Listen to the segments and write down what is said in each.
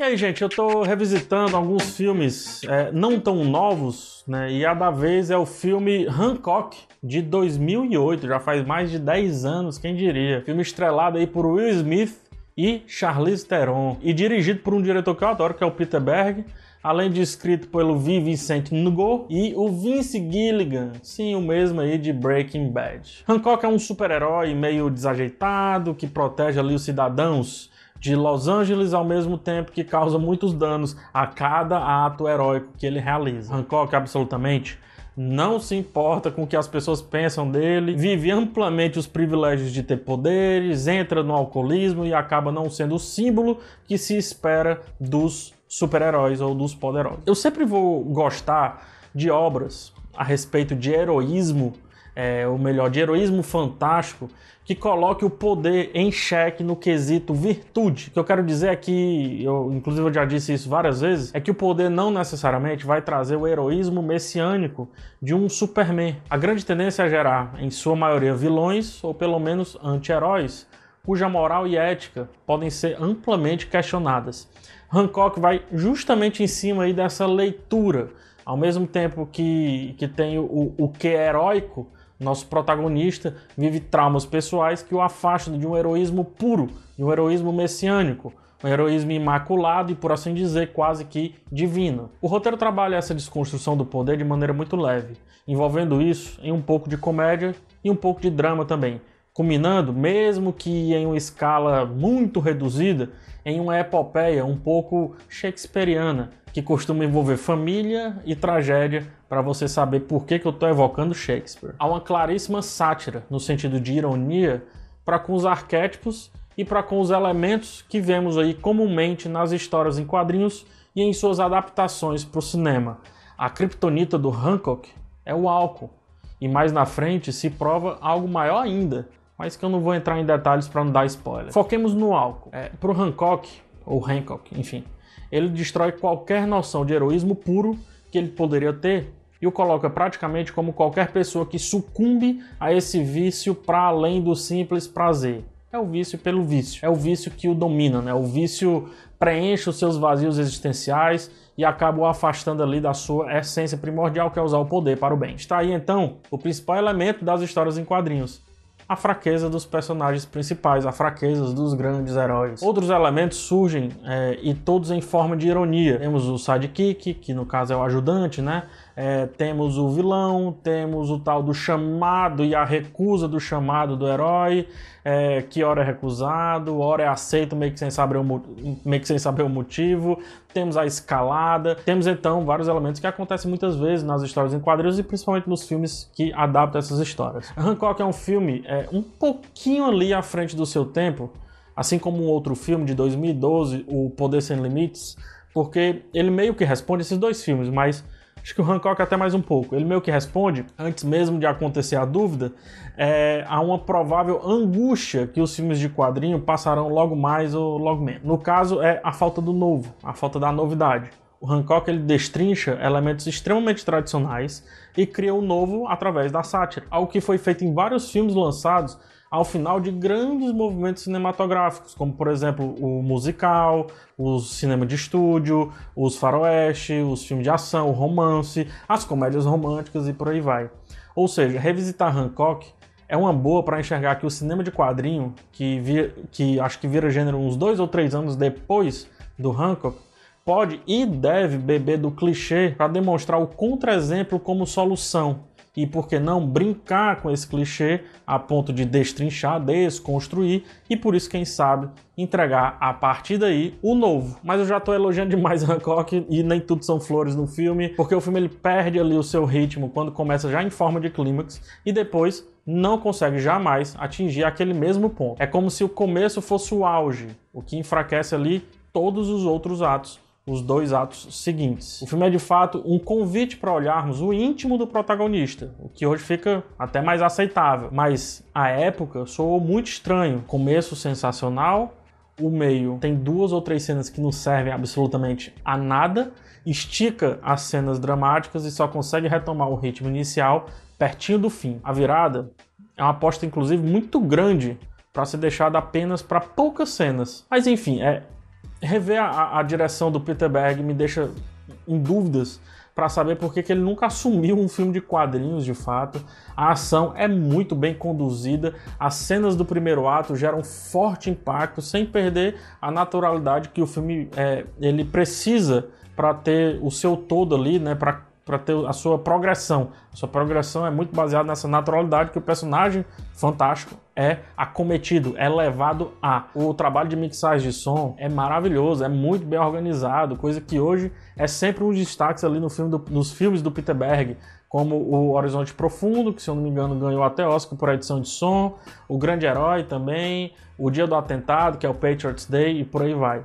E aí, gente, eu tô revisitando alguns filmes é, não tão novos, né? E a da vez é o filme Hancock, de 2008, já faz mais de 10 anos, quem diria. Filme estrelado aí por Will Smith e Charlize Theron, e dirigido por um diretor que eu adoro, que é o Peter Berg, além de escrito pelo V. Vincent Ngo e o Vince Gilligan, sim, o mesmo aí de Breaking Bad. Hancock é um super-herói meio desajeitado que protege ali os cidadãos de Los Angeles ao mesmo tempo que causa muitos danos a cada ato heróico que ele realiza. Hancock absolutamente não se importa com o que as pessoas pensam dele, vive amplamente os privilégios de ter poderes, entra no alcoolismo e acaba não sendo o símbolo que se espera dos super-heróis ou dos poderosos. Eu sempre vou gostar de obras a respeito de heroísmo é, ou melhor, de heroísmo fantástico, que coloque o poder em xeque no quesito virtude. O que eu quero dizer é que, eu, inclusive eu já disse isso várias vezes, é que o poder não necessariamente vai trazer o heroísmo messiânico de um Superman. A grande tendência é gerar, em sua maioria, vilões ou pelo menos anti-heróis, cuja moral e ética podem ser amplamente questionadas. Hancock vai justamente em cima aí dessa leitura, ao mesmo tempo que, que tem o, o que é heróico, nosso protagonista vive traumas pessoais que o afastam de um heroísmo puro, de um heroísmo messiânico, um heroísmo imaculado e, por assim dizer, quase que divino. O roteiro trabalha essa desconstrução do poder de maneira muito leve, envolvendo isso em um pouco de comédia e um pouco de drama também, culminando, mesmo que em uma escala muito reduzida, em uma epopeia um pouco shakespeariana, que costuma envolver família e tragédia para você saber por que, que eu estou evocando Shakespeare. Há uma claríssima sátira, no sentido de ironia, para com os arquétipos e para com os elementos que vemos aí comumente nas histórias em quadrinhos e em suas adaptações para o cinema. A criptonita do Hancock é o álcool, e mais na frente se prova algo maior ainda, mas que eu não vou entrar em detalhes para não dar spoiler. Foquemos no álcool. É, para o Hancock, ou Hancock, enfim, ele destrói qualquer noção de heroísmo puro que ele poderia ter e o coloca praticamente como qualquer pessoa que sucumbe a esse vício para além do simples prazer. É o vício pelo vício, é o vício que o domina, né? O vício preenche os seus vazios existenciais e acaba o afastando ali da sua essência primordial, que é usar o poder para o bem. Está aí então o principal elemento das histórias em quadrinhos, a fraqueza dos personagens principais, a fraqueza dos grandes heróis. Outros elementos surgem é, e todos em forma de ironia. Temos o sidekick, que no caso é o ajudante, né? É, temos o vilão, temos o tal do chamado e a recusa do chamado do herói, é, que hora é recusado, hora é aceito meio que, sem saber o, meio que sem saber o motivo, temos a escalada, temos então vários elementos que acontecem muitas vezes nas histórias em quadrinhos e principalmente nos filmes que adaptam essas histórias. Hancock é um filme é, um pouquinho ali à frente do seu tempo, assim como um outro filme de 2012, O Poder Sem Limites, porque ele meio que responde esses dois filmes, mas Acho que o Hancock até mais um pouco. Ele meio que responde, antes mesmo de acontecer a dúvida, é, a uma provável angústia que os filmes de quadrinho passarão logo mais ou logo menos. No caso, é a falta do novo, a falta da novidade. O Hancock ele destrincha elementos extremamente tradicionais e cria o novo através da sátira, algo que foi feito em vários filmes lançados ao final de grandes movimentos cinematográficos, como por exemplo o musical, o cinema de estúdio, os faroeste, os filmes de ação, o romance, as comédias românticas e por aí vai. Ou seja, revisitar Hancock é uma boa para enxergar que o cinema de quadrinho, que, via, que acho que vira gênero uns dois ou três anos depois do Hancock, pode e deve beber do clichê para demonstrar o contra-exemplo como solução e por que não brincar com esse clichê a ponto de destrinchar, desconstruir e por isso, quem sabe, entregar a partir daí o novo. Mas eu já estou elogiando demais Hancock e nem tudo são flores no filme, porque o filme ele perde ali o seu ritmo quando começa já em forma de clímax e depois não consegue jamais atingir aquele mesmo ponto. É como se o começo fosse o auge, o que enfraquece ali todos os outros atos os dois atos seguintes. O filme é de fato um convite para olharmos o íntimo do protagonista, o que hoje fica até mais aceitável, mas a época soou muito estranho. Começo sensacional, o meio tem duas ou três cenas que não servem absolutamente a nada, estica as cenas dramáticas e só consegue retomar o ritmo inicial pertinho do fim. A virada é uma aposta inclusive muito grande para ser deixada apenas para poucas cenas. Mas enfim, é rever a, a direção do Peter Berg me deixa em dúvidas para saber por que, ele nunca assumiu um filme de quadrinhos de fato. A ação é muito bem conduzida, as cenas do primeiro ato geram forte impacto, sem perder a naturalidade que o filme é, ele precisa para ter o seu todo ali, né, para para ter a sua progressão. A sua progressão é muito baseada nessa naturalidade que o personagem fantástico é acometido, é levado a. O trabalho de mixagem de som é maravilhoso, é muito bem organizado, coisa que hoje é sempre um destaque ali no filme do, nos filmes do Peter Berg, como o Horizonte Profundo, que se eu não me engano ganhou até Oscar por edição de som, o Grande Herói também, o Dia do Atentado, que é o Patriots Day e por aí vai.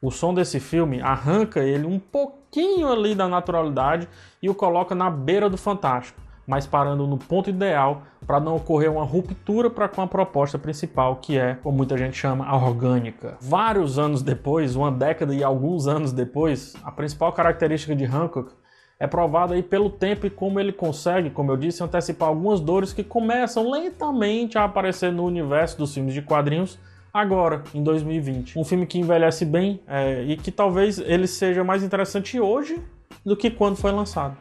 O som desse filme arranca ele um pouquinho ali da naturalidade e o coloca na beira do fantástico, mas parando no ponto ideal para não ocorrer uma ruptura para com a proposta principal, que é, como muita gente chama, a orgânica. Vários anos depois, uma década e alguns anos depois, a principal característica de Hancock é provada aí pelo tempo e como ele consegue, como eu disse, antecipar algumas dores que começam lentamente a aparecer no universo dos filmes de quadrinhos agora, em 2020. Um filme que envelhece bem é, e que talvez ele seja mais interessante hoje do que quando foi lançado.